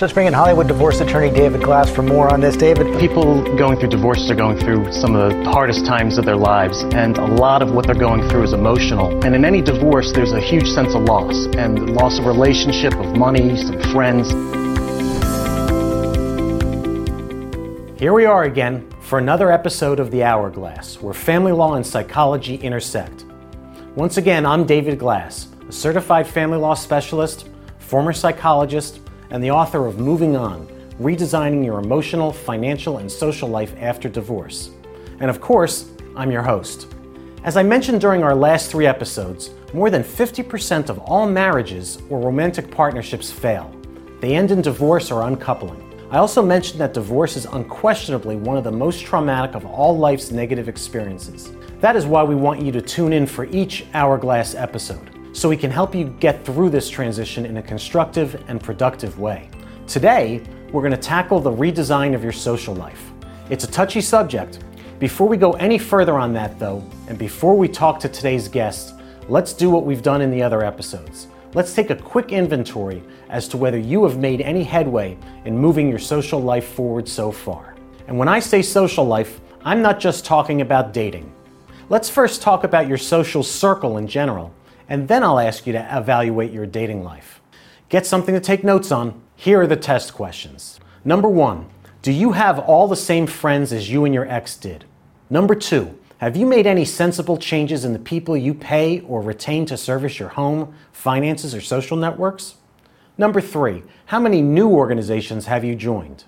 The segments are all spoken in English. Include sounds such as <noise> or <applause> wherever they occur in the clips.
Let's bring in Hollywood divorce attorney David Glass for more on this. David, people going through divorces are going through some of the hardest times of their lives, and a lot of what they're going through is emotional. And in any divorce, there's a huge sense of loss, and loss of relationship, of money, some friends. Here we are again for another episode of The Hourglass, where family law and psychology intersect. Once again, I'm David Glass, a certified family law specialist, former psychologist, and the author of Moving On Redesigning Your Emotional, Financial, and Social Life After Divorce. And of course, I'm your host. As I mentioned during our last three episodes, more than 50% of all marriages or romantic partnerships fail. They end in divorce or uncoupling. I also mentioned that divorce is unquestionably one of the most traumatic of all life's negative experiences. That is why we want you to tune in for each Hourglass episode so we can help you get through this transition in a constructive and productive way. Today, we're going to tackle the redesign of your social life. It's a touchy subject. Before we go any further on that, though, and before we talk to today's guest, let's do what we've done in the other episodes. Let's take a quick inventory as to whether you have made any headway in moving your social life forward so far. And when I say social life, I'm not just talking about dating. Let's first talk about your social circle in general and then I'll ask you to evaluate your dating life. Get something to take notes on. Here are the test questions. Number one, do you have all the same friends as you and your ex did? Number two, have you made any sensible changes in the people you pay or retain to service your home, finances, or social networks? Number three, how many new organizations have you joined?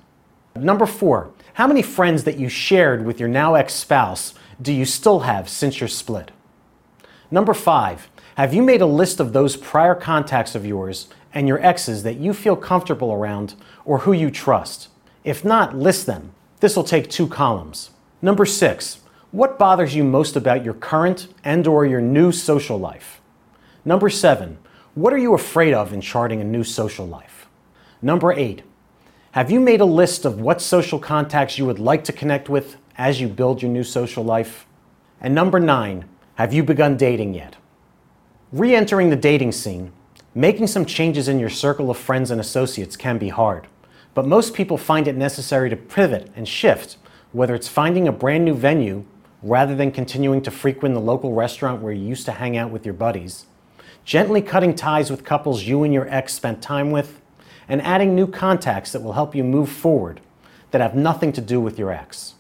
Number four, how many friends that you shared with your now ex spouse do you still have since your split? Number five, have you made a list of those prior contacts of yours and your exes that you feel comfortable around or who you trust? If not, list them. This will take two columns. Number 6. What bothers you most about your current and or your new social life? Number 7. What are you afraid of in charting a new social life? Number 8. Have you made a list of what social contacts you would like to connect with as you build your new social life? And number 9. Have you begun dating yet? Re entering the dating scene, making some changes in your circle of friends and associates can be hard, but most people find it necessary to pivot and shift, whether it's finding a brand new venue rather than continuing to frequent the local restaurant where you used to hang out with your buddies, gently cutting ties with couples you and your ex spent time with, and adding new contacts that will help you move forward that have nothing to do with your ex.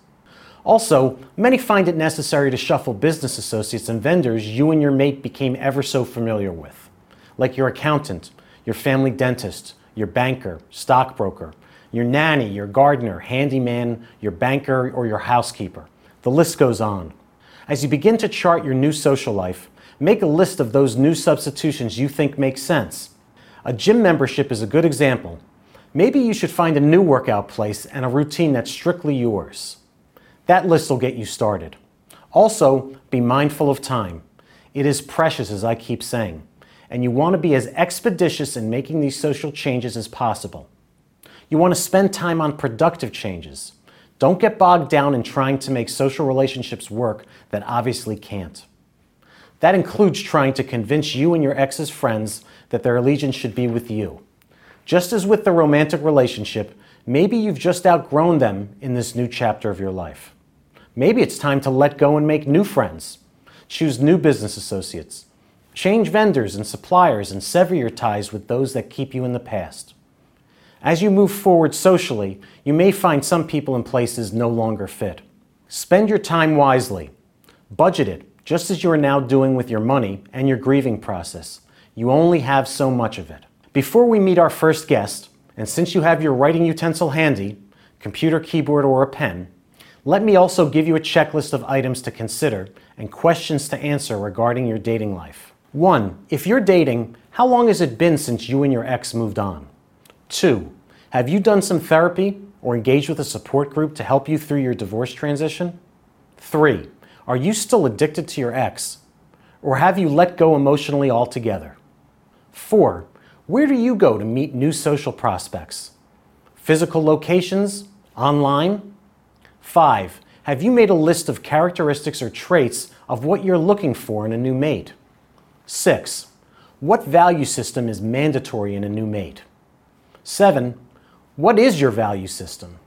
Also, many find it necessary to shuffle business associates and vendors you and your mate became ever so familiar with, like your accountant, your family dentist, your banker, stockbroker, your nanny, your gardener, handyman, your banker, or your housekeeper. The list goes on. As you begin to chart your new social life, make a list of those new substitutions you think make sense. A gym membership is a good example. Maybe you should find a new workout place and a routine that's strictly yours. That list will get you started. Also, be mindful of time. It is precious, as I keep saying, and you want to be as expeditious in making these social changes as possible. You want to spend time on productive changes. Don't get bogged down in trying to make social relationships work that obviously can't. That includes trying to convince you and your ex's friends that their allegiance should be with you. Just as with the romantic relationship, maybe you've just outgrown them in this new chapter of your life. Maybe it's time to let go and make new friends. Choose new business associates. Change vendors and suppliers and sever your ties with those that keep you in the past. As you move forward socially, you may find some people and places no longer fit. Spend your time wisely. Budget it, just as you are now doing with your money and your grieving process. You only have so much of it. Before we meet our first guest, and since you have your writing utensil handy, computer, keyboard, or a pen, let me also give you a checklist of items to consider and questions to answer regarding your dating life. 1. If you're dating, how long has it been since you and your ex moved on? 2. Have you done some therapy or engaged with a support group to help you through your divorce transition? 3. Are you still addicted to your ex? Or have you let go emotionally altogether? 4. Where do you go to meet new social prospects? Physical locations? Online? Five, have you made a list of characteristics or traits of what you're looking for in a new mate? Six, what value system is mandatory in a new mate? Seven, What is your value system?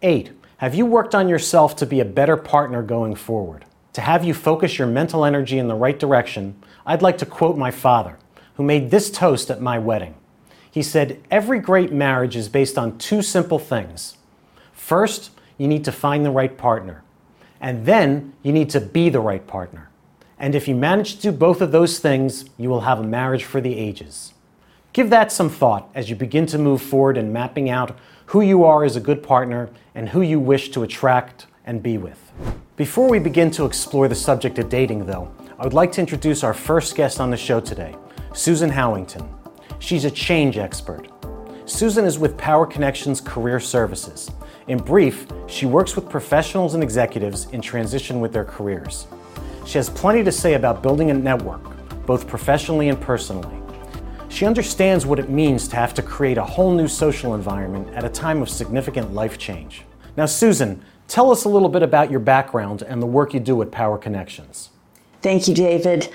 8. Have you worked on yourself to be a better partner going forward? To have you focus your mental energy in the right direction, I'd like to quote my father, who made this toast at my wedding. He said, Every great marriage is based on two simple things. First, you need to find the right partner, and then you need to be the right partner. And if you manage to do both of those things, you will have a marriage for the ages. Give that some thought as you begin to move forward in mapping out who you are as a good partner and who you wish to attract and be with. Before we begin to explore the subject of dating, though, I would like to introduce our first guest on the show today, Susan Howington. She's a change expert. Susan is with Power Connections Career Services. In brief, she works with professionals and executives in transition with their careers. She has plenty to say about building a network, both professionally and personally. She understands what it means to have to create a whole new social environment at a time of significant life change. Now, Susan, tell us a little bit about your background and the work you do at Power Connections. Thank you, David.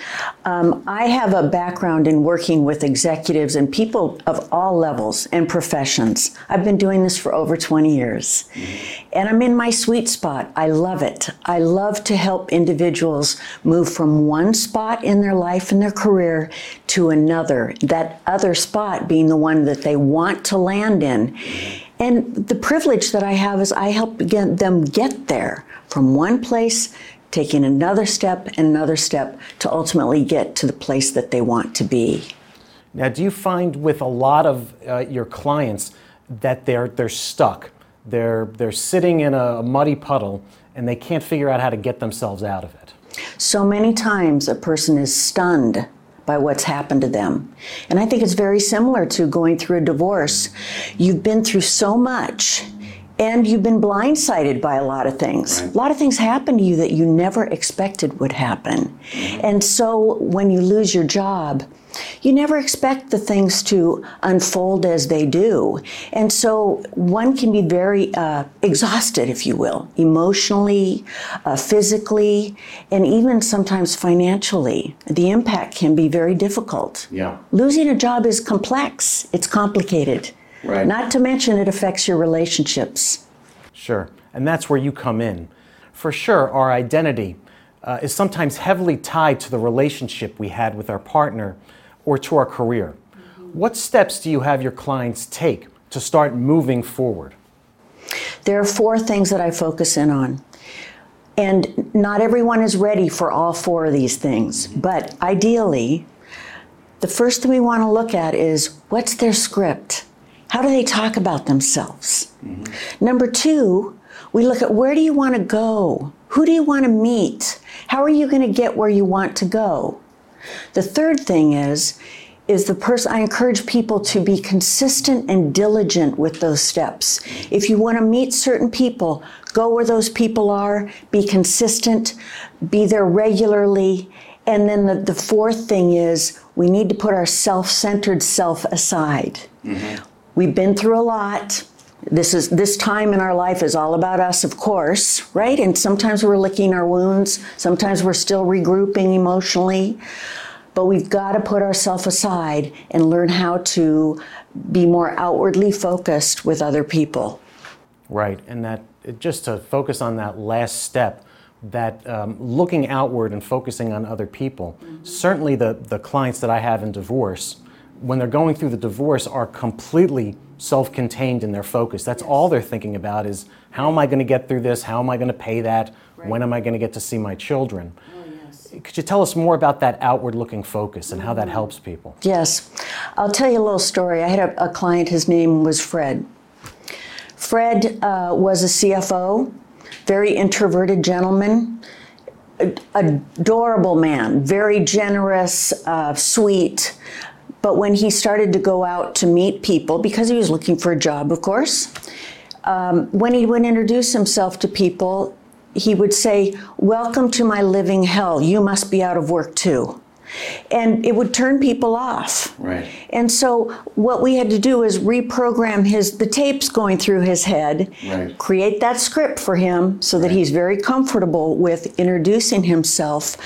Um, I have a background in working with executives and people of all levels and professions. I've been doing this for over 20 years. And I'm in my sweet spot. I love it. I love to help individuals move from one spot in their life and their career to another, that other spot being the one that they want to land in. And the privilege that I have is I help get them get there from one place taking another step and another step to ultimately get to the place that they want to be. Now, do you find with a lot of uh, your clients that they're, they're stuck? They're, they're sitting in a muddy puddle and they can't figure out how to get themselves out of it? So many times a person is stunned by what's happened to them. And I think it's very similar to going through a divorce. You've been through so much and you've been blindsided by a lot of things. Right. A lot of things happen to you that you never expected would happen. Mm-hmm. And so when you lose your job, you never expect the things to unfold as they do. And so one can be very uh, exhausted, if you will, emotionally, uh, physically, and even sometimes financially. The impact can be very difficult. Yeah. Losing a job is complex, it's complicated. Right. Not to mention it affects your relationships. Sure. And that's where you come in. For sure, our identity uh, is sometimes heavily tied to the relationship we had with our partner or to our career. Mm-hmm. What steps do you have your clients take to start moving forward? There are four things that I focus in on. And not everyone is ready for all four of these things. Mm-hmm. But ideally, the first thing we want to look at is what's their script? How do they talk about themselves? Mm-hmm. Number two, we look at where do you want to go? Who do you want to meet? How are you going to get where you want to go? The third thing is, is the person I encourage people to be consistent and diligent with those steps. If you want to meet certain people, go where those people are, be consistent, be there regularly. And then the, the fourth thing is we need to put our self centered self aside. Mm-hmm. We've been through a lot. This is this time in our life is all about us, of course, right? And sometimes we're licking our wounds. Sometimes we're still regrouping emotionally. But we've got to put ourselves aside and learn how to be more outwardly focused with other people. Right, and that just to focus on that last step, that um, looking outward and focusing on other people. Mm-hmm. Certainly, the the clients that I have in divorce when they're going through the divorce are completely self-contained in their focus. That's yes. all they're thinking about is how am I going to get through this? How am I going to pay that? Right. When am I going to get to see my children? Oh, yes. Could you tell us more about that outward looking focus and how that helps people? Yes. I'll tell you a little story. I had a, a client, his name was Fred. Fred uh, was a CFO, very introverted gentleman, adorable man, very generous, uh, sweet, but when he started to go out to meet people, because he was looking for a job, of course, um, when he would introduce himself to people, he would say, Welcome to my living hell. You must be out of work too. and it would turn people off. Right. And so what we had to do is reprogram his the tapes going through his head, Right. create that script for him so that Right. he's very comfortable with introducing himself,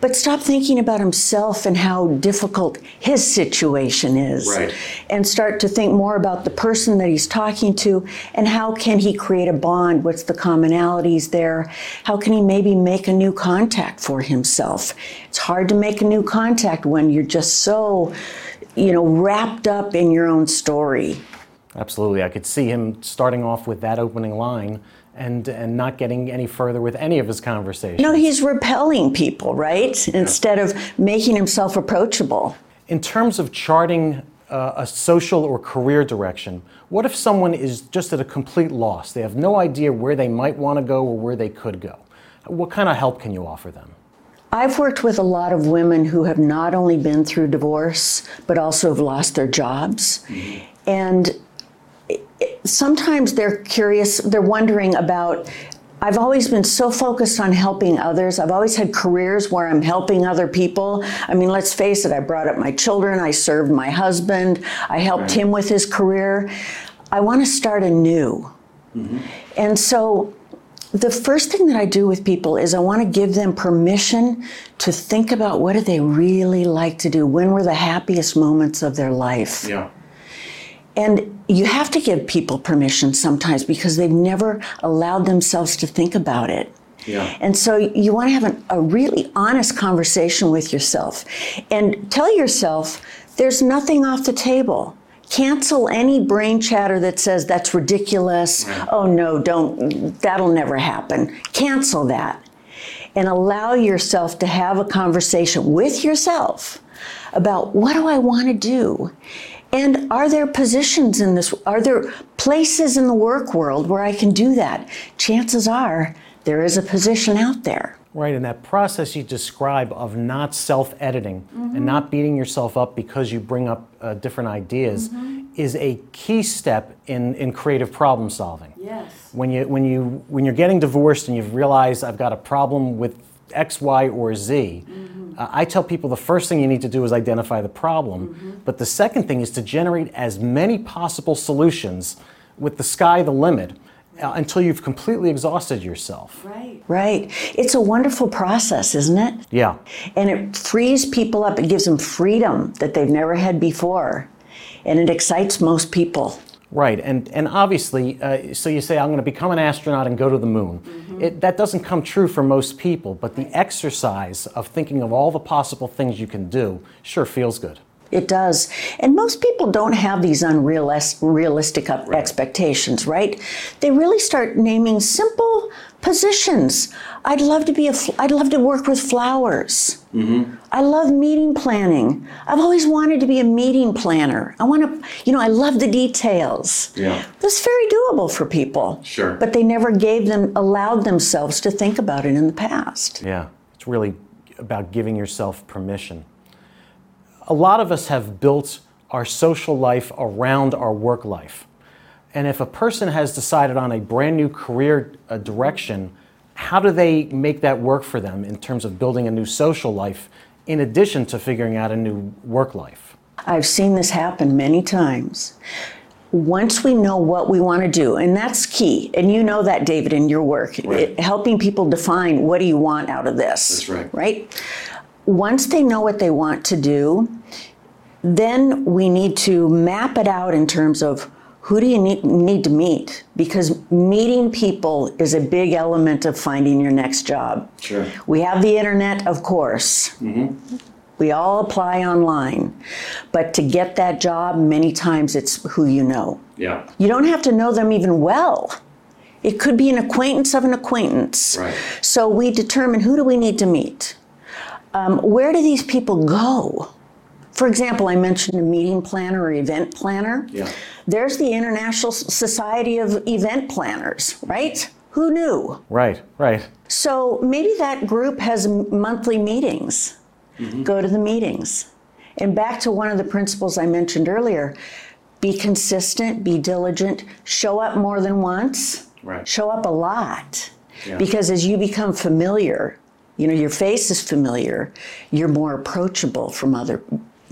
but stop thinking about himself and how difficult his situation is. Right. And start to think more about the person that he's talking to and how can he create a bond? What's the commonalities there? How can he maybe make a new contact for himself? It's hard to make a new contact when you're just so, you know, wrapped up in your own story. Absolutely. I could see him starting off with that opening line and, and not getting any further with any of his conversations. No, he's repelling people, right? Instead of making himself approachable. In terms of charting uh, a social or career direction, what if someone is just at a complete loss? They have no idea where they might want to go or where they could go. What kind of help can you offer them? I've worked with a lot of women who have not only been through divorce, but also have lost their jobs. And it- it- sometimes they're curious, they're wondering about. I've always been so focused on helping others. I've always had careers where I'm helping other people. I mean, let's face it, I brought up my children, I served my husband, I helped him with his career. I want to start anew. Mm-hmm. And so the first thing that I do with people is I want to give them permission to think about what do they really like to do? When were the happiest moments of their life? Yeah. And you have to give people permission sometimes because they've never allowed themselves to think about it. Yeah. And so you want to have an, a really honest conversation with yourself and tell yourself there's nothing off the table. Cancel any brain chatter that says that's ridiculous. Oh no, don't, that'll never happen. Cancel that and allow yourself to have a conversation with yourself about what do I want to do? And are there positions in this, are there places in the work world where I can do that? Chances are there is a position out there. Right, and that process you describe of not self editing and not beating yourself up because you bring up uh, different ideas is a key step in, in creative problem solving. Yes. When, you, when, you, when you're getting divorced and you've realized I've got a problem with X, Y, or Z, uh, I tell people the first thing you need to do is identify the problem, but the second thing is to generate as many possible solutions with the sky the limit uh, until you've completely exhausted yourself. Right. Right. It's a wonderful process, isn't it? Yeah. And it frees people up. It gives them freedom that they've never had before. And it excites most people. Right, and and obviously, uh, so you say I'm going to become an astronaut and go to the moon. It, that doesn't come true for most people, but the exercise of thinking of all the possible things you can do sure feels good. It does. And most people don't have these unrealistic expectations, right? They really start naming simple positions. I'd love to be a I'd love to work with flowers. Mm-hmm. I love meeting planning. I've always wanted to be a meeting planner. I want to, you know, I love the details. Yeah. That's very doable for people. Sure. But they never gave them allowed themselves to think about it in the past. Yeah, it's really about giving yourself permission. A lot of us have built our social life around our work life. And if a person has decided on a brand new career uh, direction, how do they make that work for them in terms of building a new social life in addition to figuring out a new work life? I've seen this happen many times. Once we know what we want to do, and that's key, and you know that, David, in your work, Right. it- helping people define what do you want out of this. That's right. Right? Once they know what they want to do, then we need to map it out in terms of who do you need, need to meet? Because meeting people is a big element of finding your next job. Sure. We have the internet, of course. Mm-hmm. We all apply online. But to get that job, many times it's who you know. Yeah. You don't have to know them even well. It could be an acquaintance of an acquaintance. Right. So we determine who do we need to meet? Um, where do these people go? For example, I mentioned a meeting planner or event planner. Yeah. There's the International Society of Event Planners, right? Who knew? Right, right. So maybe that group has monthly meetings. Mm-hmm. Go to the meetings. And back to one of the principles I mentioned earlier be consistent, be diligent, show up more than once, Right. show up a lot. Yeah. Because as you become familiar You know, your face is familiar. You're more approachable from other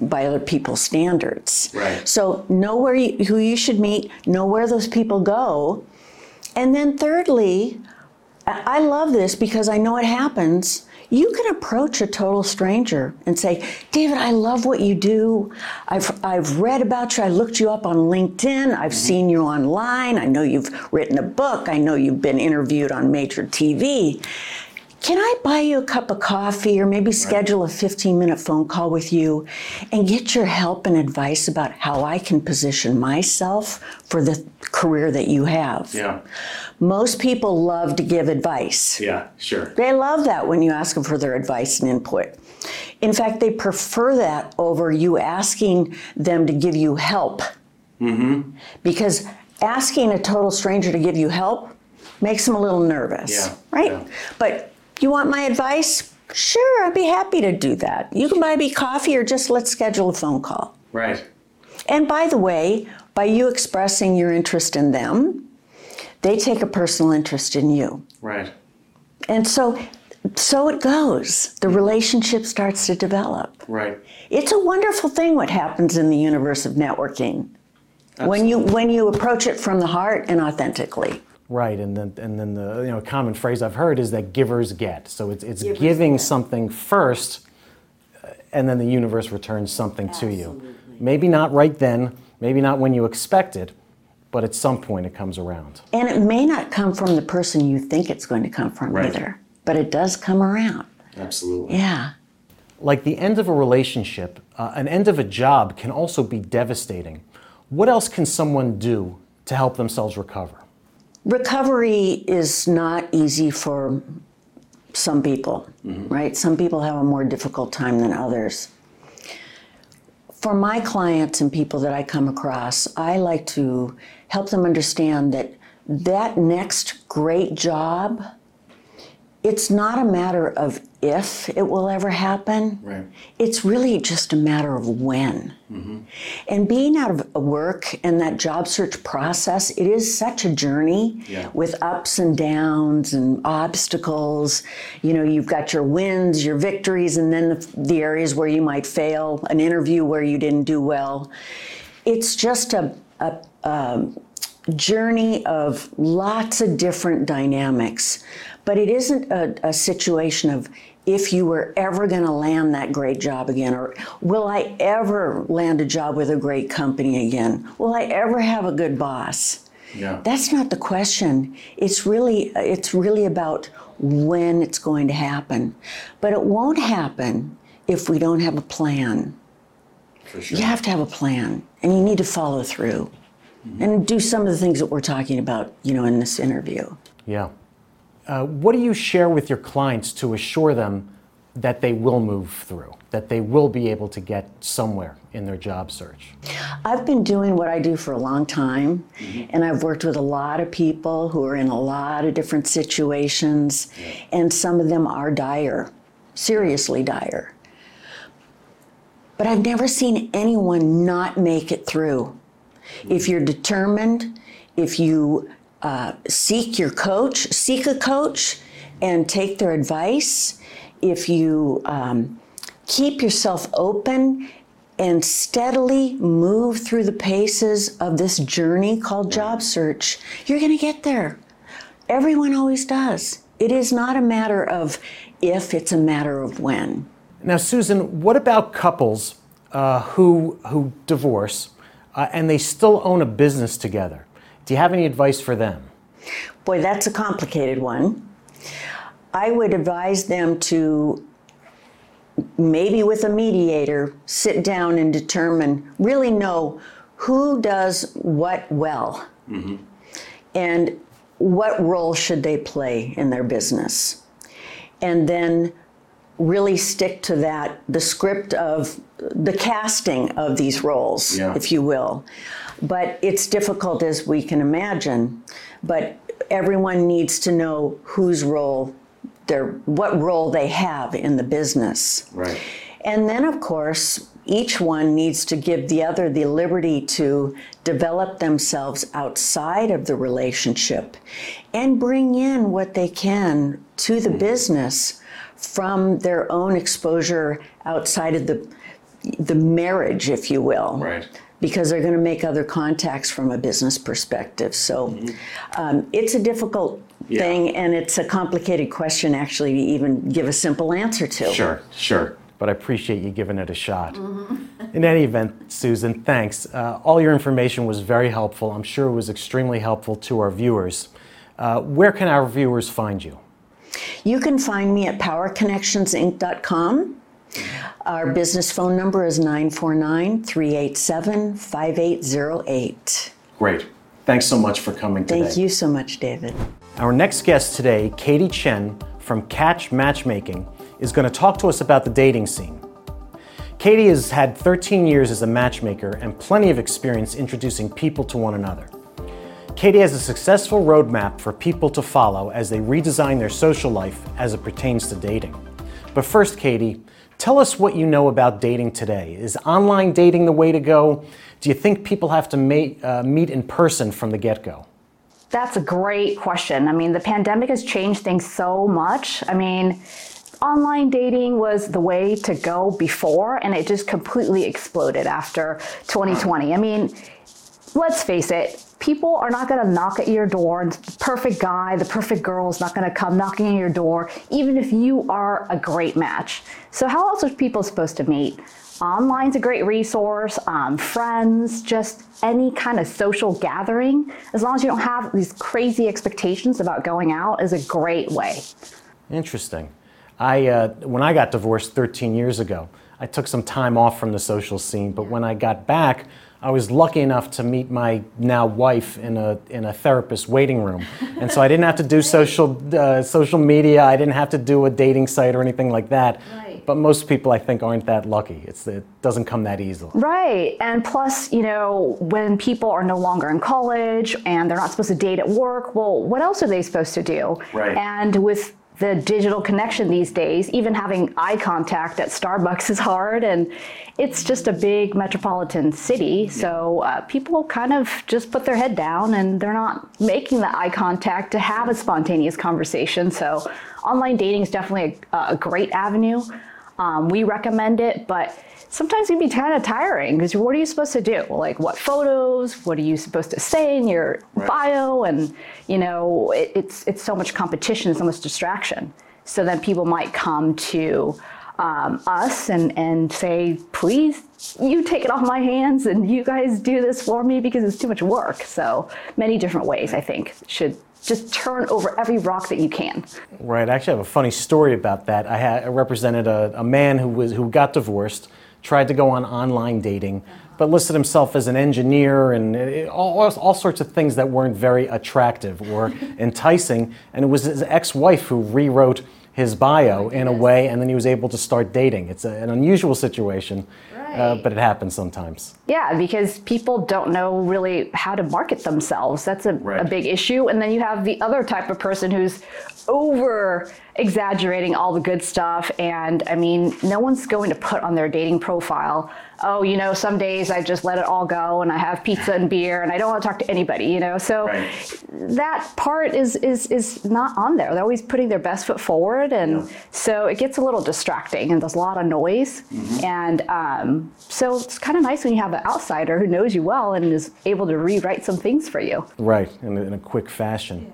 by other people's standards. Right. So know where you, who you should meet, know where those people go, and then thirdly, I love this because I know it happens. You can approach a total stranger and say, David, I love what you do. I've, I've read about you. I looked you up on LinkedIn. I've mm-hmm. seen you online. I know you've written a book. I know you've been interviewed on major TV. Can I buy you a cup of coffee or maybe schedule a 15 minute phone call with you and get your help and advice about how I can position myself for the career that you have? Yeah. Most people love to give advice. Yeah, sure. They love that when you ask them for their advice and input. In fact, they prefer that over you asking them to give you help. Mm-hmm. Because asking a total stranger to give you help makes them a little nervous, Yeah, right? yeah. But you want my advice? Sure, I'd be happy to do that. You can buy me coffee or just let's schedule a phone call. Right. And by the way, by you expressing your interest in them, they take a personal interest in you. Right. And so so it goes. The relationship starts to develop. Right. It's a wonderful thing what happens in the universe of networking. When you when you approach it from the heart and authentically. Right, and then and then the you know common phrase I've heard is that givers get. So it's it's giving something first, uh, and then the universe returns something to you. Maybe not right then, maybe not when you expect it, but at some point it comes around. And it may not come from the person you think it's going to come from Right. either, but it does come around. Absolutely. Yeah. Like the end of a relationship, uh, an end of a job can also be devastating. What else can someone do to help themselves recover? Recovery is not easy for some people, mm-hmm. right? Some people have a more difficult time than others. For my clients and people that I come across, I like to help them understand that that next great job, it's not a matter of if it will ever happen. Right. It's really just a matter of when. And being out of work and that job search process, it is such a journey Yeah. with ups and downs and obstacles. You know, you've got your wins, your victories, and then the, the areas where you might fail, an interview where you didn't do well. It's just a, a, um, journey of lots of different dynamics, but it isn't a, a situation of if you were ever going to land that great job again, or will I ever land a job with a great company again? Will I ever have a good boss? Yeah. That's not the question. It's really it's really about when it's going to happen. But it won't happen if we don't have a plan. For sure. You have to have a plan and you need to follow through mm-hmm. and do some of the things that we're talking about, you know, in this interview. Yeah. Uh, what do you share with your clients to assure them that they will move through, that they will be able to get somewhere in their job search? I've been doing what I do for a long time, and I've worked with a lot of people who are in a lot of different situations, and some of them are dire, seriously dire. But I've never seen anyone not make it through. If you're determined, if you uh, seek your coach, seek a coach and take their advice, if you um, keep yourself open and steadily move through the paces of this journey called job search, you're going to get there. Everyone always does. It is not a matter of if, it's a matter of when. Now, Susan, what about couples uh, who, who divorce uh, and they still own a business together? Do you have any advice for them? Boy, that's a complicated one. I would advise them to maybe with a mediator sit down and determine, really know who does what well mm-hmm. and what role should they play in their business. And then really stick to that, the script of the casting of these roles, Yeah. if you will. But it's difficult as we can imagine. But everyone needs to know whose role their what role they have in the business. Right. And then, of course, each one needs to give the other the liberty to develop themselves outside of the relationship and bring in what they can to the mm. business from their own exposure outside of the the marriage, if you will. Right. Because they're going to make other contacts from a business perspective. So um, it's a difficult Yeah. thing, and it's a complicated question actually to even give a simple answer to. Sure, sure. but I appreciate you giving it a shot. In any event, Susan, thanks. Uh, all your information was very helpful. I'm sure it was extremely helpful to our viewers. Uh, where can our viewers find you? You can find me at powerconnectionsinc.com. Our business phone number is 949 387 5808. Great. Thanks so much for coming today. Thank you so much, David. Our next guest today, Katie Chen from Catch Matchmaking, is going to talk to us about the dating scene. Katie has had 13 years as a matchmaker and plenty of experience introducing people to one another. Katie has a successful roadmap for people to follow as they redesign their social life as it pertains to dating. But first, Katie, tell us what you know about dating today. Is online dating the way to go? Do you think people have to ma- uh, meet in person from the get go? That's a great question. I mean, the pandemic has changed things so much. I mean, online dating was the way to go before, and it just completely exploded after 2020. I mean, let's face it, people are not going to knock at your door. and The perfect guy, the perfect girl is not going to come knocking at your door, even if you are a great match. So, how else are people supposed to meet? Online's a great resource, um, friends, just any kind of social gathering, as long as you don't have these crazy expectations about going out, is a great way. Interesting. I, uh, when I got divorced 13 years ago, I took some time off from the social scene, but when I got back, I was lucky enough to meet my now wife in a, in a therapist waiting room. And so I didn't have to do social, uh, social media, I didn't have to do a dating site or anything like that. Right. But most people, I think, aren't that lucky. It's, it doesn't come that easily. Right. And plus, you know, when people are no longer in college and they're not supposed to date at work, well, what else are they supposed to do? Right. And with the digital connection these days, even having eye contact at Starbucks is hard. And it's just a big metropolitan city. So uh, people kind of just put their head down and they're not making the eye contact to have a spontaneous conversation. So online dating is definitely a, a great avenue. Um, we recommend it, but sometimes it can be kind of tiring because what are you supposed to do? Like, what photos? What are you supposed to say in your bio? And you know, it, it's it's so much competition, it's so much distraction. So then people might come to um, us and and say, please, you take it off my hands, and you guys do this for me because it's too much work. So many different ways, I think, should just turn over every rock that you can. Right. I actually have a funny story about that. I, had, I represented a, a man who was who got divorced, tried to go on online dating, but listed himself as an engineer and uh, all, all, sorts of things that weren't very attractive or <laughs> enticing. And it was his ex-wife who rewrote his bio in a way, and then he was able to start dating. It's a, an unusual situation, uh, but it happens sometimes. Yeah, because people don't know really how to market themselves. That's a, a big issue. And then you have the other type of person who's over exaggerating all the good stuff. And I mean, no one's going to put on their dating profile, oh, you know, some days I just let it all go and I have pizza and beer and I don't want to talk to anybody, you know? So Right. that part is, is, is not on there. They're always putting their best foot forward. And so it gets a little distracting and there's a lot of noise. And um, so it's kind of nice when you have an outsider who knows you well and is able to rewrite some things for you. Right, in a, in a quick fashion.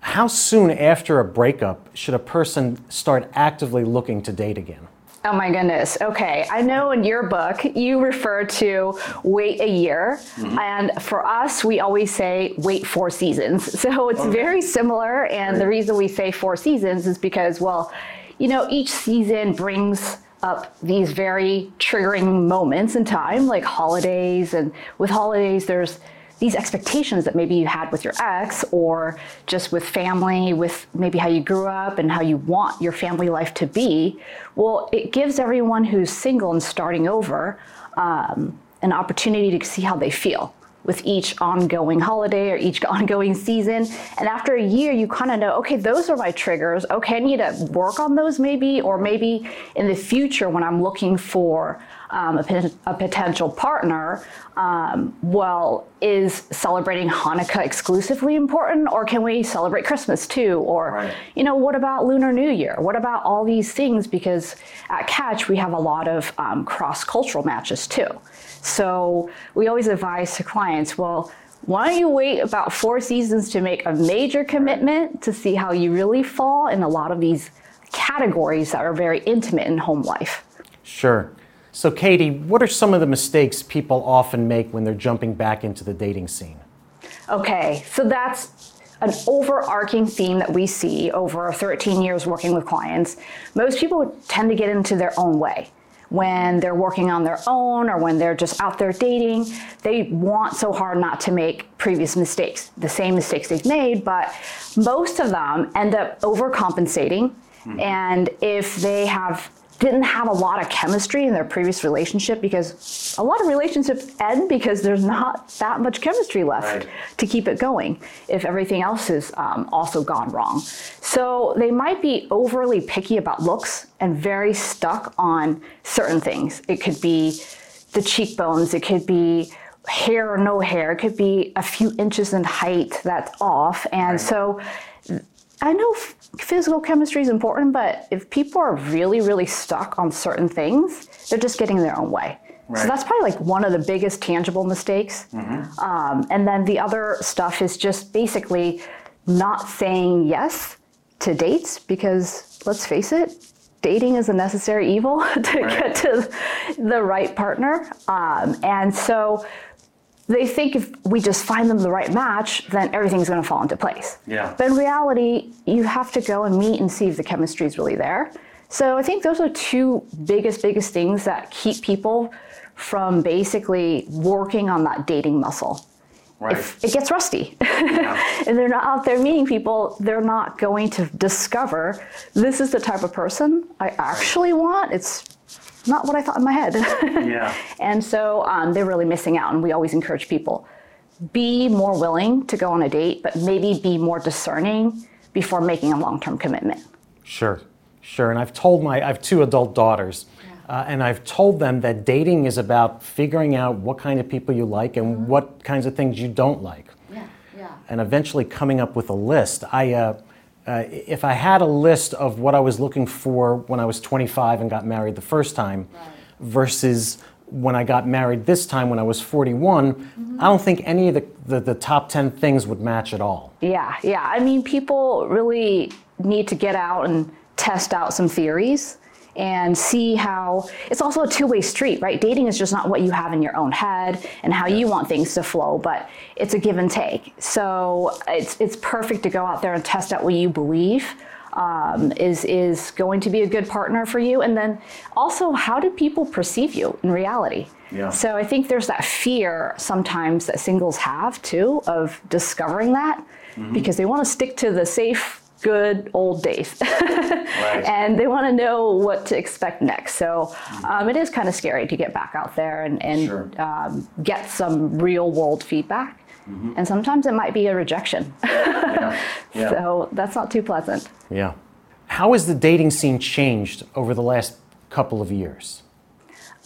How soon after a breakup should a person start actively looking to date again? Oh my goodness. Okay. I know in your book you refer to wait a year. Mm-hmm. And for us, we always say wait four seasons. <laughs> So it's very similar. And the reason we say four seasons is because, well, you know, each season brings up these very triggering moments in time, like holidays. And with holidays, there's these expectations that maybe you had with your ex or just with family, with maybe how you grew up and how you want your family life to be, well, it gives everyone who's single and starting over um, an opportunity to see how they feel with each ongoing holiday or each <laughs> ongoing season. And after a year, you kind of know, okay, those are my triggers. Okay, I need to work on those maybe, or maybe in the future when I'm looking for um, a, a potential partner, um, well, is celebrating Hanukkah exclusively important, or can we celebrate Christmas too? Or, Right. you know, what about Lunar New Year? What about all these things? Because at Catch, we have a lot of um, cross cultural matches too. So we always advise to clients, well, why don't you wait about four seasons to make a major commitment to see how you really fall in a lot of these categories that are very intimate in home life? Sure. So, Katie, what are some of the mistakes people often make when they're jumping back into the dating scene? Okay, so that's an overarching theme that we see over 13 years working with clients. Most people tend to get into their own way. When they're working on their own or when they're just out there dating, they want so hard not to make previous mistakes, the same mistakes they've made, but most of them end up overcompensating. Hmm. And if they have didn't have a lot of chemistry in their previous relationship because a lot of relationships end because there's not that much chemistry left Right. to keep it going if everything else has um, also gone wrong. So they might be overly picky about looks and very stuck on certain things. It could be the cheekbones, it could be hair or no hair, it could be a few inches in height that's off. And so I know physical chemistry is important, but if people are really, really stuck on certain things, they're just getting in their own way. So that's probably like one of the biggest tangible mistakes. Um, and then the other stuff is just basically not saying yes to dates because let's face it, dating is a necessary evil <laughs> to get to the right partner. Um, and so they think if we just find them the right match, then everything's going to fall into place. Yeah. But in reality, you have to go and meet and see if the chemistry is really there. So I think those are two biggest, biggest things that keep people from basically working on that dating muscle. If it gets rusty <laughs> and they're not out there meeting people, they're not going to discover this is the type of person I actually want. It's not what I thought in my head. <laughs> Yeah. And so um, they're really missing out. And we always encourage people be more willing to go on a date, but maybe be more discerning before making a long term commitment. Sure, sure. And I've told my, I have two adult daughters, uh, and I've told them that dating is about figuring out what kind of people you like and what kinds of things you don't like. Yeah, yeah. And eventually coming up with a list. I, uh, uh, if I had a list of what I was looking for when I was 25 and got married the first time versus when I got married this time when I was 41, I don't think any of the, the, the top 10 things would match at all. Yeah, yeah. I mean, people really need to get out and test out some theories and see how it's also a two-way street, right? Dating is just not what you have in your own head and how you want things to flow, but it's a give and take. So it's it's perfect to go out there and test out what you believe um, is is going to be a good partner for you, and then also how do people perceive you in reality? Yeah. So I think there's that fear sometimes that singles have too of discovering that because they want to stick to the safe, good old days. <laughs> and they want to know what to expect next. So um, it is kind of scary to get back out there and, and Sure. um, get some real world feedback. And sometimes it might be a rejection. <laughs> So that's not too pleasant. Yeah. How has the dating scene changed over the last couple of years?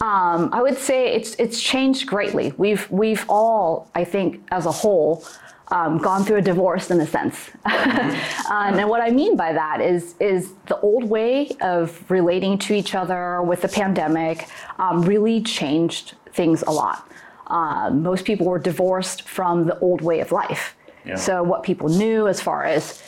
Um, I would say it's it's changed greatly. We've we've all, I think, as a whole, um, gone through a divorce in a sense. Um, <laughs> and what I mean by that is is the old way of relating to each other with the pandemic um, really changed things a lot. Um, most people were divorced from the old way of life. So what people knew as far as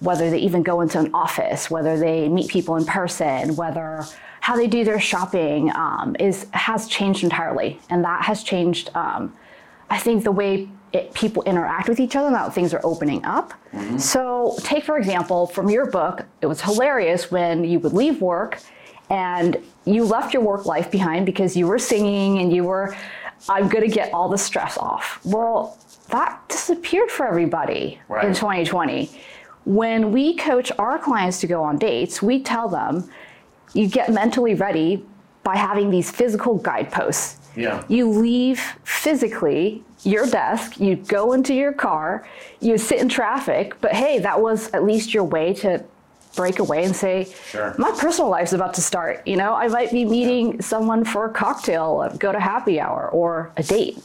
whether they even go into an office, whether they meet people in person, whether how they do their shopping um, is has changed entirely, and that has changed. Um, I think the way it, people interact with each other now things are opening up. Mm-hmm. So, take for example, from your book, it was hilarious when you would leave work and you left your work life behind because you were singing and you were, I'm going to get all the stress off. Well, that disappeared for everybody in 2020. When we coach our clients to go on dates, we tell them you get mentally ready by having these physical guideposts. Yeah. You leave physically your desk, you go into your car, you sit in traffic, but hey, that was at least your way to break away and say, Sure. my personal life's about to start. You know, I might be meeting someone for a cocktail, go to happy hour, or a date.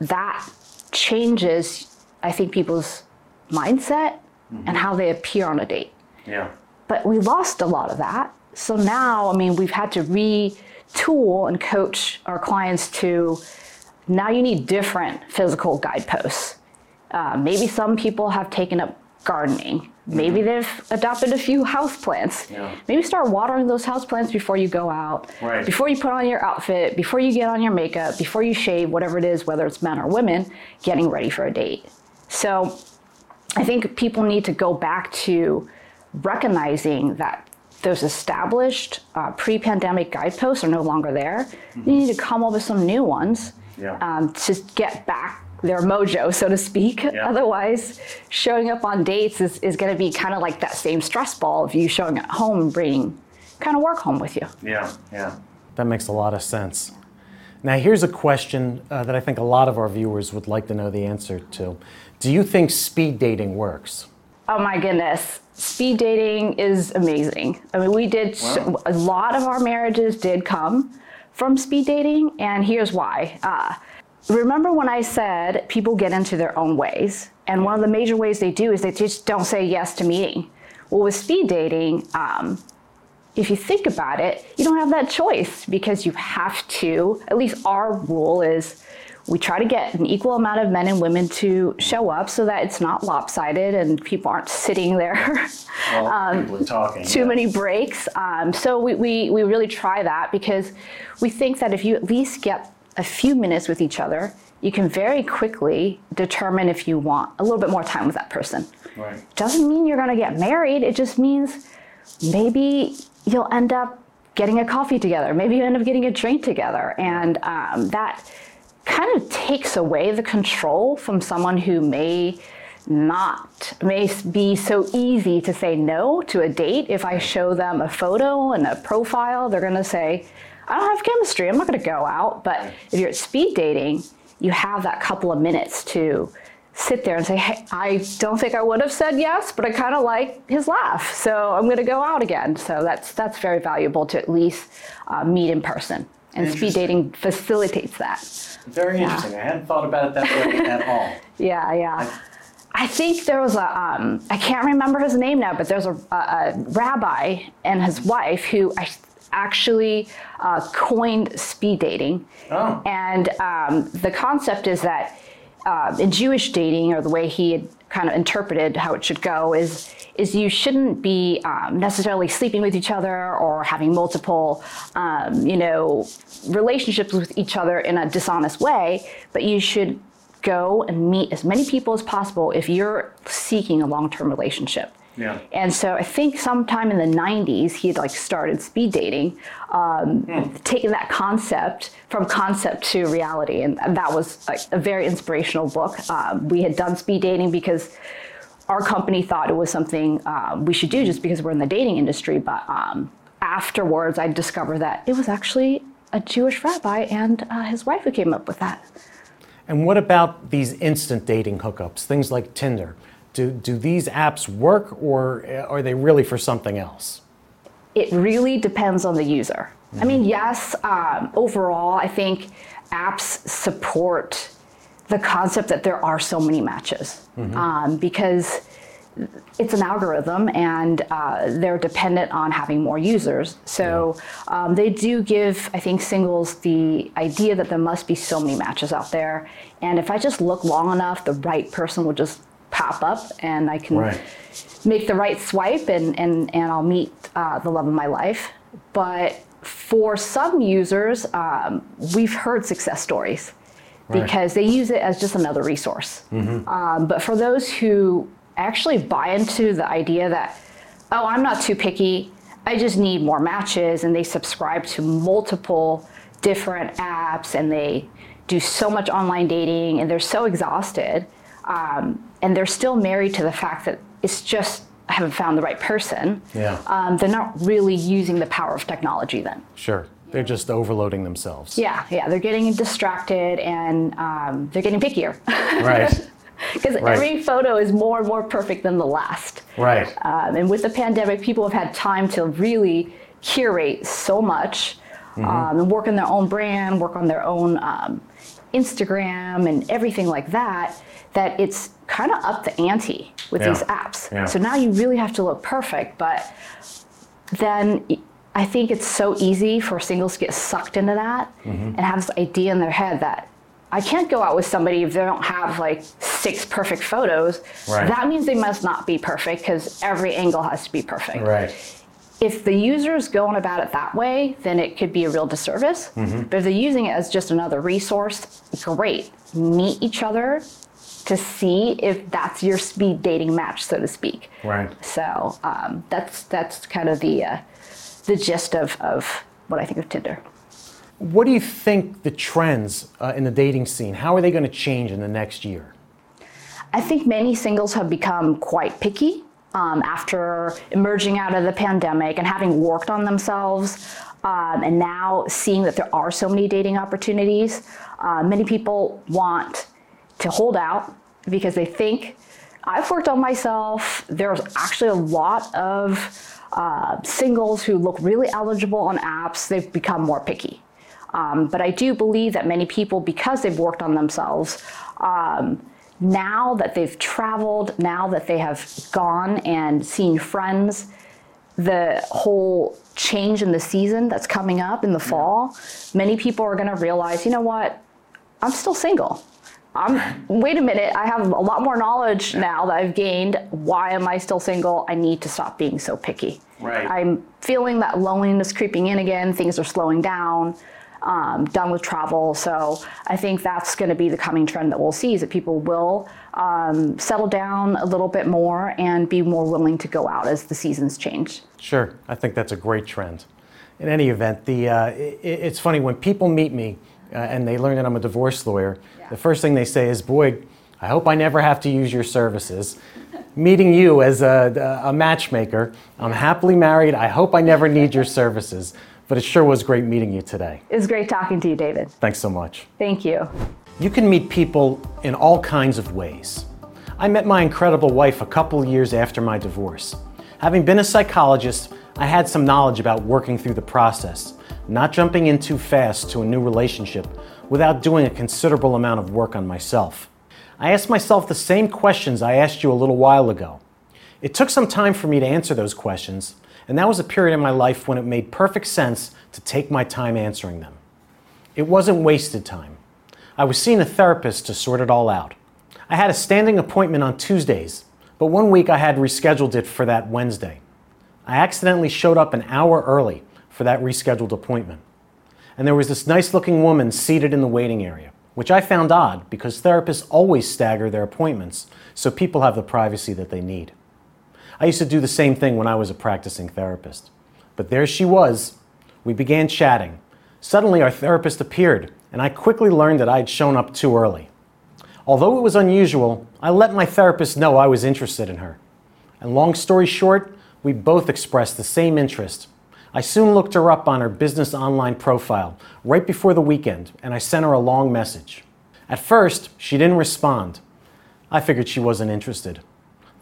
That changes, I think, people's mindset and mm-hmm. how they appear on a date. Yeah. But we lost a lot of that. So now, I mean, we've had to retool and coach our clients to now you need different physical guideposts. Uh, maybe some people have taken up gardening. Maybe they've adopted a few houseplants. Yeah. Maybe start watering those houseplants before you go out, Right. before you put on your outfit, before you get on your makeup, before you shave, whatever it is, whether it's men or women, getting ready for a date. So I think people need to go back to recognizing that those established uh, pre-pandemic guideposts are no longer there. You need to come up with some new ones Yeah. um, to get back their mojo, so to speak. Yeah. <laughs> Otherwise, showing up on dates is, is going to be kind of like that same stress ball of you showing at home and bringing kind of work home with you. Yeah. Yeah. That makes a lot of sense. Now, here's a question uh, that I think a lot of our viewers would like to know the answer to. Do you think speed dating works? Oh my goodness. Speed dating is amazing. I mean, we did so, a lot of our marriages did come from speed dating, and here's why. Uh, remember when I said people get into their own ways, and one of the major ways they do is they just don't say yes to meeting. Well, with speed dating, um, if you think about it, you don't have that choice because you have to, at least our rule is we try to get an equal amount of men and women to show up so that it's not lopsided and people aren't sitting there <laughs> Well, are talking. too yeah. many breaks. Um, so we, we, we really try that because we think that if you at least get a few minutes with each other, you can very quickly determine if you want a little bit more time with that person. Right. Doesn't mean you're going to get married. It just means maybe you'll end up getting a coffee together. Maybe you end up getting a drink together. And um, that kind of takes away the control from someone who may not may be so easy to say no to a date. If i show them a photo and a profile they're going to say i don't have chemistry i'm not going to go out. But if you're at speed dating you have that couple of minutes to sit there and say hey i don't think i would have said yes but i kind of like his laugh so i'm going to go out again. So that's that's very valuable to at least uh, meet in person and speed dating facilitates that Very Yeah. interesting. I hadn't thought about it that way at all. Yeah, yeah. I think there was a, um, I can't remember his name now, but there's a, a, a rabbi and his wife who actually uh, coined speed dating. Oh. And um, the concept is that uh, in Jewish dating, or the way he had kind of interpreted how it should go, is is you shouldn't be um, necessarily sleeping with each other or having multiple, um, you know, relationships with each other in a dishonest way, but you should go and meet as many people as possible if you're seeking a long-term relationship. Yeah. And so I think sometime in the 90s, he had like started speed dating, um, taking that concept from concept to reality. And that was like a very inspirational book. Um, we had done speed dating because our company thought it was something um, we should do just because we're in the dating industry. But um, afterwards, I discovered that it was actually a Jewish rabbi and uh, his wife who came up with that. And what about these instant dating hookups, things like Tinder? Do, do these apps work or are they really for something else? it really depends on the user. I mean, yes, um, overall, I think apps support the concept that there are so many matches um, because it's an algorithm and uh, they're dependent on having more users. So um, they do give, I think, singles the idea that there must be so many matches out there. And if I just look long enough, the right person will just pop up and I can Right. make the right swipe and, and, and I'll meet uh, the love of my life. But for some users, um, we've heard success stories because they use it as just another resource. Um, but for those who actually buy into the idea that, oh, I'm not too picky, I just need more matches, and they subscribe to multiple different apps and they do so much online dating and they're so exhausted um, and they're still married to the fact that it's just I haven't found the right person. Yeah. Um, they're not really using the power of technology then. Sure. They're just overloading themselves. Yeah, yeah, they're getting distracted and um, they're getting pickier Right. <laughs> because Right. every photo is more and more perfect than the last. Right. Um, and with the pandemic, people have had time to really curate so much um, and work on their own brand, work on their own um, Instagram and everything like that, that it's kind of up the ante with Yeah. these apps. Yeah. So now you really have to look perfect, but then I think it's so easy for singles to get sucked into that Mm-hmm. and have this idea in their head that I can't go out with somebody if they don't have like six perfect photos. Right. That means they must not be perfect because every angle has to be perfect. Right. If the user is going about it that way, then it could be a real disservice. Mm-hmm. But if they're using it as just another resource, great. Meet each other to see if that's your speed dating match, so to speak. Right. So um, that's that's kind of the uh, the gist of, of what I think of Tinder. What do you think the trends uh, in the dating scene? How are they going to change in the next year? I think many singles have become quite picky um, after emerging out of the pandemic and having worked on themselves, um, and now seeing that there are so many dating opportunities. Uh, many people want to hold out because they think I've worked on myself. There's actually a lot of uh, singles who look really eligible on apps. They've become more picky. Um, but I do believe that many people, because they've worked on themselves, um, now that they've traveled, now that they have gone and seen friends, the whole change in the season that's coming up in the fall, many people are going to realize, you know what, I'm still single. I'm, wait a minute, I have a lot more knowledge now that I've gained. Why am I still single? I need to stop being so picky. Right. I'm feeling that loneliness creeping in again. Things are slowing down. Um, done with travel. So I think that's going to be the coming trend that we'll see is that people will um, settle down a little bit more and be more willing to go out as the seasons change. Sure, I think that's a great trend. In any event, the uh, i it's funny when people meet me uh, and they learn that I'm a divorce lawyer. The first thing they say is, "Boy, I hope I never have to use your services." Meeting you as a, a matchmaker, I'm happily married. I hope I never need your services. But it sure was great meeting you today. It was great talking to you, David. Thanks so much. Thank you. You can meet people in all kinds of ways. I met my incredible wife a couple years after my divorce. Having been a psychologist, I had some knowledge about working through the process, not jumping in too fast to a new relationship without doing a considerable amount of work on myself. I asked myself the same questions I asked you a little while ago. It took some time for me to answer those questions, and that was a period in my life when it made perfect sense to take my time answering them. It wasn't wasted time. I was seeing a therapist to sort it all out. I had a standing appointment on Tuesdays, but one week I had rescheduled it for that Wednesday. I accidentally showed up an hour early for that rescheduled appointment. And there was this nice looking woman seated in the waiting area, which I found odd because therapists always stagger their appointments so people have the privacy that they need. I used to do the same thing when I was a practicing therapist. But there she was. We began chatting. Suddenly, our therapist appeared, and I quickly learned that I had shown up too early. Although it was unusual, I let my therapist know I was interested in her. And long story short, we both expressed the same interest. I soon looked her up on her business online profile right before the weekend, and I sent her a long message. At first, she didn't respond. I figured she wasn't interested.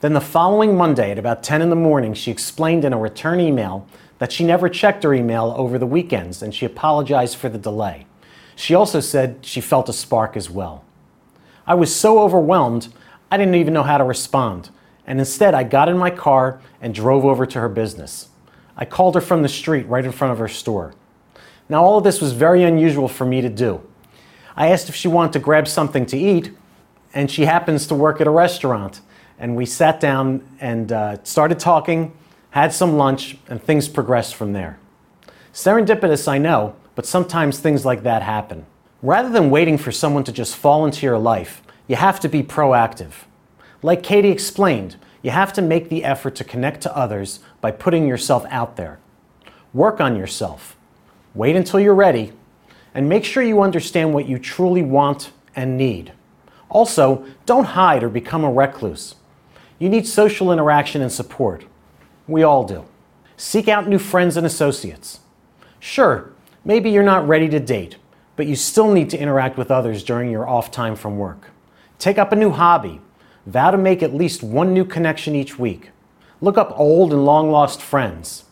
Then the following Monday at about 10 in the morning, she explained in a return email that she never checked her email over the weekends and she apologized for the delay. She also said she felt a spark as well. I was so overwhelmed, I didn't even know how to respond. And instead, I got in my car and drove over to her business. I called her from the street right in front of her store. Now, all of this was very unusual for me to do. I asked if she wanted to grab something to eat, and she happens to work at a restaurant. And we sat down and uh, started talking, had some lunch, and things progressed from there. Serendipitous, I know, but sometimes things like that happen. Rather than waiting for someone to just fall into your life, you have to be proactive. Like Katie explained, you have to make the effort to connect to others by putting yourself out there. Work on yourself. Wait until you're ready, and make sure you understand what you truly want and need. Also, don't hide or become a recluse. You need social interaction and support. We all do. Seek out new friends and associates. Sure, maybe you're not ready to date, but you still need to interact with others during your off time from work. Take up a new hobby. Vow to make at least one new connection each week. Look up old and long lost friends.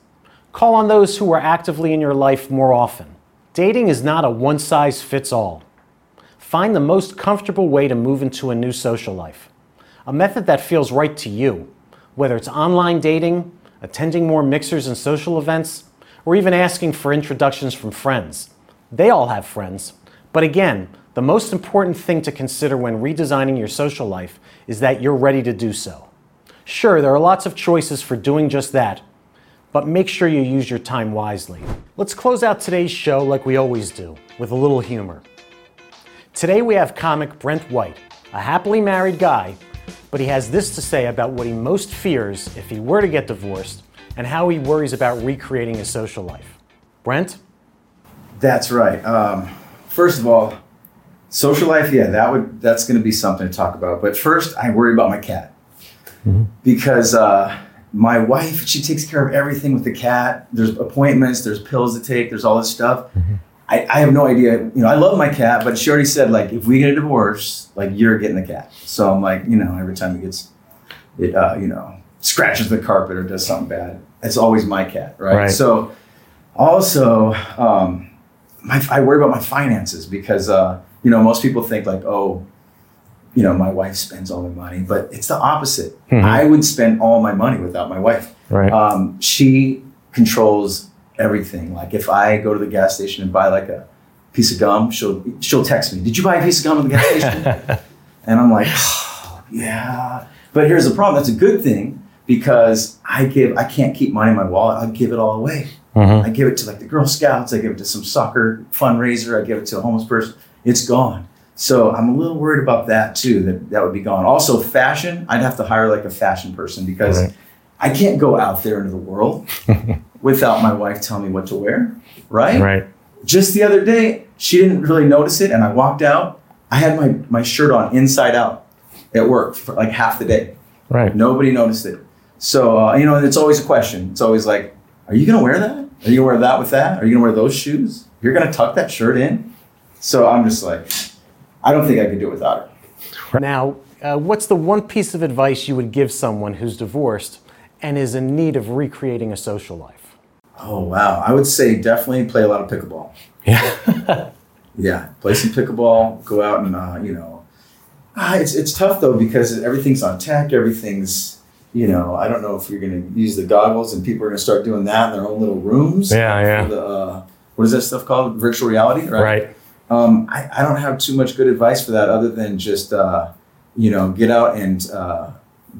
Call on those who are actively in your life more often. Dating is not a one size fits all. Find the most comfortable way to move into a new social life, a method that feels right to you, whether it's online dating, attending more mixers and social events, or even asking for introductions from friends. They all have friends. But again, the most important thing to consider when redesigning your social life is that you're ready to do so. Sure, there are lots of choices for doing just that, but make sure you use your time wisely. Let's close out today's show like we always do, with a little humor. Today we have comic Brent White, a happily married guy, but he has this to say about what he most fears if he were to get divorced and how he worries about recreating his social life. Brent? That's right. Um, first of all, social life, yeah, that would that's going to be something to talk about. But first, I worry about my cat mm-hmm. because uh, my wife she takes care of everything with the cat. There's appointments, there's pills to take, there's all this stuff. Mm-hmm. I, I, have no idea. You know, I love my cat, but she already said like, if we get a divorce, like you're getting the cat. So I'm like, you know, every time it gets, it, uh, you know, scratches the carpet or does something bad, it's always my cat, right? right. So also, um, my, I worry about my finances because, uh, you know, most people think like, oh, you know, my wife spends all the money, but it's the opposite. Mm-hmm. I would spend all my money without my wife. Right. Um, she controls everything. Like if I go to the gas station and buy like a piece of gum, she'll she'll text me, "Did you buy a piece of gum at the gas station?" <laughs> and I'm like, oh, "Yeah." But here's the problem. That's a good thing because I give I can't keep money in my wallet. I give it all away. Mm-hmm. I give it to like the Girl Scouts. I give it to some soccer fundraiser. I give it to a homeless person. It's gone. So I'm a little worried about that too. That that would be gone. Also, fashion. I'd have to hire like a fashion person because right. I can't go out there into the world <laughs> without my wife telling me what to wear, right? Right. Just the other day, she didn't really notice it, and I walked out. I had my, my shirt on inside out at work for like half the day. Right. Nobody noticed it. So, uh, you know, it's always a question. It's always like, are you going to wear that? Are you going to wear that with that? Are you going to wear those shoes? You're going to tuck that shirt in? So I'm just like, I don't think I could do it without her. Now, uh, what's the one piece of advice you would give someone who's divorced and is in need of recreating a social life? Oh, wow. I would say definitely play a lot of pickleball. Yeah. <laughs> yeah. Play some pickleball, go out and, uh, you know, ah, it's, it's tough though because everything's on tech, everything's, you know, I don't know if you're going to use the goggles and people are going to start doing that in their own little rooms. Yeah, yeah. The, uh, what is that stuff called? Virtual reality, right? Right. Um, I, I don't have too much good advice for that other than just, uh, you know, get out and uh,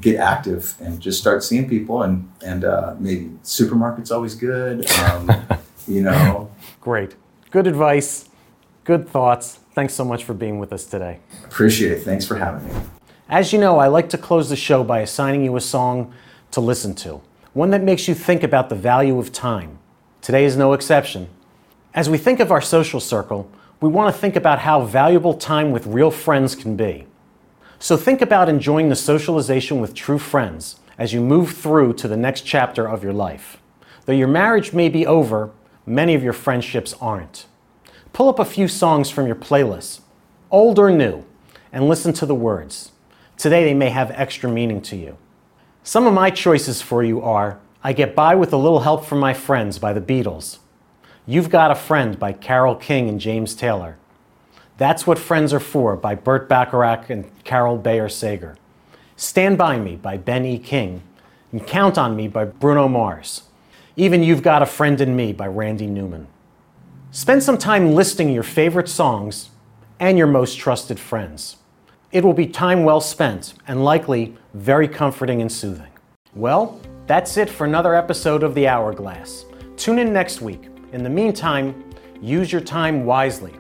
get active and just start seeing people and and uh, maybe supermarket's always good. Um, <laughs> you know. Great, good advice, good thoughts. Thanks so much for being with us today. Appreciate it. Thanks for having me. As you know, I like to close the show by assigning you a song to listen to, one that makes you think about the value of time. Today is no exception. As we think of our social circle, we want to think about how valuable time with real friends can be. So think about enjoying the socialization with true friends as you move through to the next chapter of your life. Though your marriage may be over, many of your friendships aren't. Pull up a few songs from your playlist, old or new, and listen to the words. Today they may have extra meaning to you. Some of my choices for you are I Get By with a Little Help from My Friends by the Beatles, You've Got a Friend by Carole King and James Taylor, that's What Friends Are For by Burt Bacharach and Carole Bayer Sager. Stand By Me by Ben E. King. And Count on Me by Bruno Mars. Even You've Got a Friend in Me by Randy Newman. Spend some time listing your favorite songs and your most trusted friends. It will be time well spent and likely very comforting and soothing. Well, that's it for another episode of The Hourglass. Tune in next week. In the meantime, use your time wisely